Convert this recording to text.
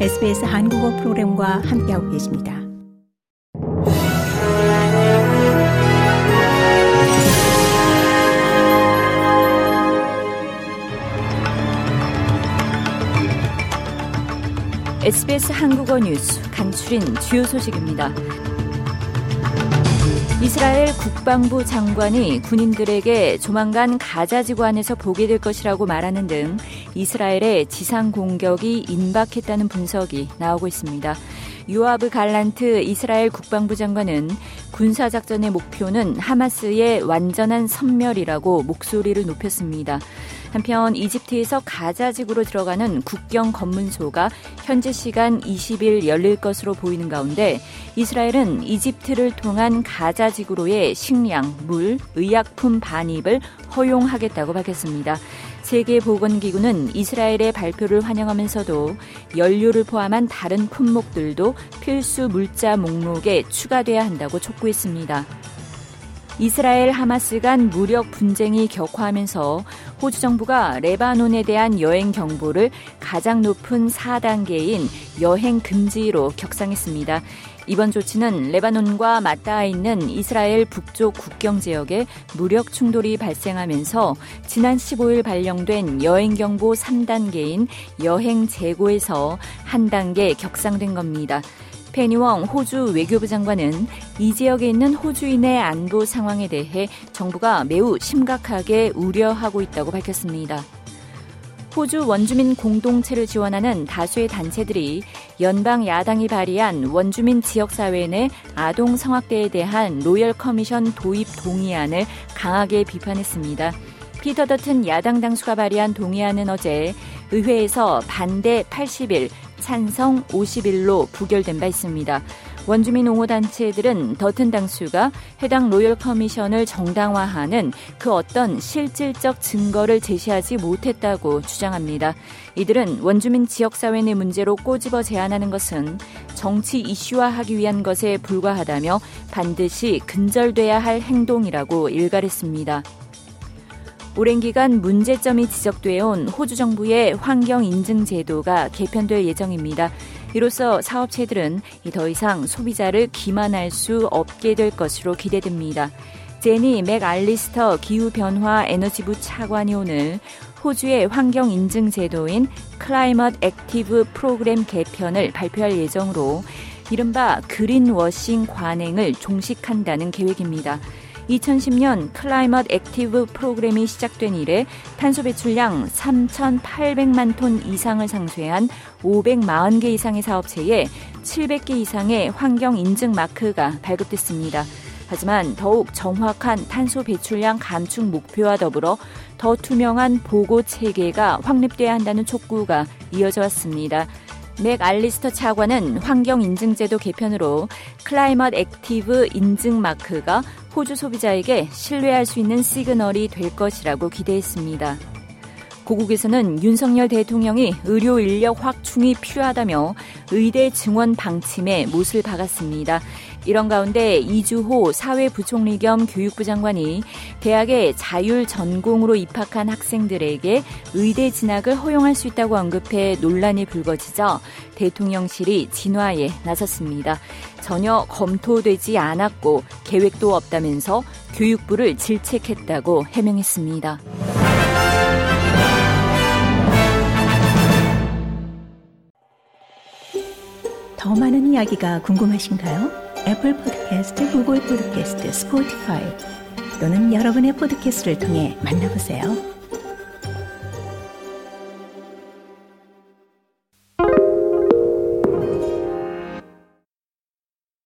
SBS 한국어 프로그램과 함께하고 계십니다. SBS 한국어 뉴스 간추린 주요 소식입니다. 이스라엘 국방부 장관이 군인들에게 조만간 가자 지구 안에서 보게 될 것이라고 말하는 등 이스라엘의 지상 공격이 임박했다는 분석이 나오고 있습니다. 유아브 갈란트 이스라엘 국방부 장관은 군사작전의 목표는 하마스의 완전한 섬멸이라고 목소리를 높였습니다. 한편 이집트에서 가자지구로 들어가는 국경 검문소가 현재 시간 20일 열릴 것으로 보이는 가운데 이스라엘은 이집트를 통한 가자지구로의 식량, 물, 의약품 반입을 허용하겠다고 밝혔습니다. 세계보건기구는 이스라엘의 발표를 환영하면서도 연료를 포함한 다른 품목들도 필수 물자 목록에 추가돼야 한다고 촉구했습니다. 이스라엘 하마스 간 무력 분쟁이 격화하면서 호주 정부가 레바논에 대한 여행 경보를 가장 높은 4단계인 여행 금지로 격상했습니다. 이번 조치는 레바논과 맞닿아 있는 이스라엘 북쪽 국경 지역에 무력 충돌이 발생하면서 지난 15일 발령된 여행 경보 3단계인 여행 재고에서 한 단계 격상된 겁니다. 페니웡 호주 외교부 장관은 이 지역에 있는 호주인의 안보 상황에 대해 정부가 매우 심각하게 우려하고 있다고 밝혔습니다. 호주 원주민 공동체를 지원하는 다수의 단체들이 연방 야당이 발의한 원주민 지역사회 내 아동 성학대에 대한 Royal Commission 도입 동의안을 강하게 비판했습니다. 피터 더튼 야당 당수가 발의한 동의안은 어제 의회에서 반대 80일, 찬성 51로 부결된 바 있습니다. 원주민 옹호 단체들은 더튼 당수가 해당 Royal Commission을 정당화하는 그 어떤 실질적 증거를 제시하지 못했다고 주장합니다. 이들은 원주민 지역사회 내 문제로 꼬집어 제안하는 것은 정치 이슈화하기 위한 것에 불과하다며 반드시 근절돼야 할 행동이라고 일갈했습니다. 오랜 기간 문제점이 지적되어 온 호주 정부의 환경 인증 제도가 개편될 예정입니다. 이로써 사업체들은 더 이상 소비자를 기만할 수 없게 될 것으로 기대됩니다. 제니 맥알리스터 기후변화 에너지부 차관이 오늘 호주의 환경 인증 제도인 Climate Active 프로그램 개편을 발표할 예정으로 이른바 그린워싱 관행을 종식한다는 계획입니다. 2010년 Climate Active 프로그램이 시작된 이래 탄소 배출량 3,800만 톤 이상을 상쇄한 540개 이상의 사업체에 700개 이상의 환경 인증 마크가 발급됐습니다. 하지만 더욱 정확한 탄소 배출량 감축 목표와 더불어 더 투명한 보고 체계가 확립돼야 한다는 촉구가 이어져 왔습니다. 맥 알리스터 차관은 환경 인증제도 개편으로 Climate Active 인증 마크가 호주 소비자에게 신뢰할 수 있는 시그널이 될 것이라고 기대했습니다. 고국에서는 윤석열 대통령이 의료 인력 확충이 필요하다며 의대 증원 방침에 못을 박았습니다. 이런 가운데 이주호 사회부총리 겸 교육부 장관이 대학에 자율 전공으로 입학한 학생들에게 의대 진학을 허용할 수 있다고 언급해 논란이 불거지자 대통령실이 진화에 나섰습니다. 전혀 검토되지 않았고 계획도 없다면서 교육부를 질책했다고 해명했습니다. 더 많은 이야기가 궁금하신가요? 애플 포드캐스트, 구글 포드캐스트, 스포티파이 또는 여러분의 포드캐스트를 통해 만나보세요.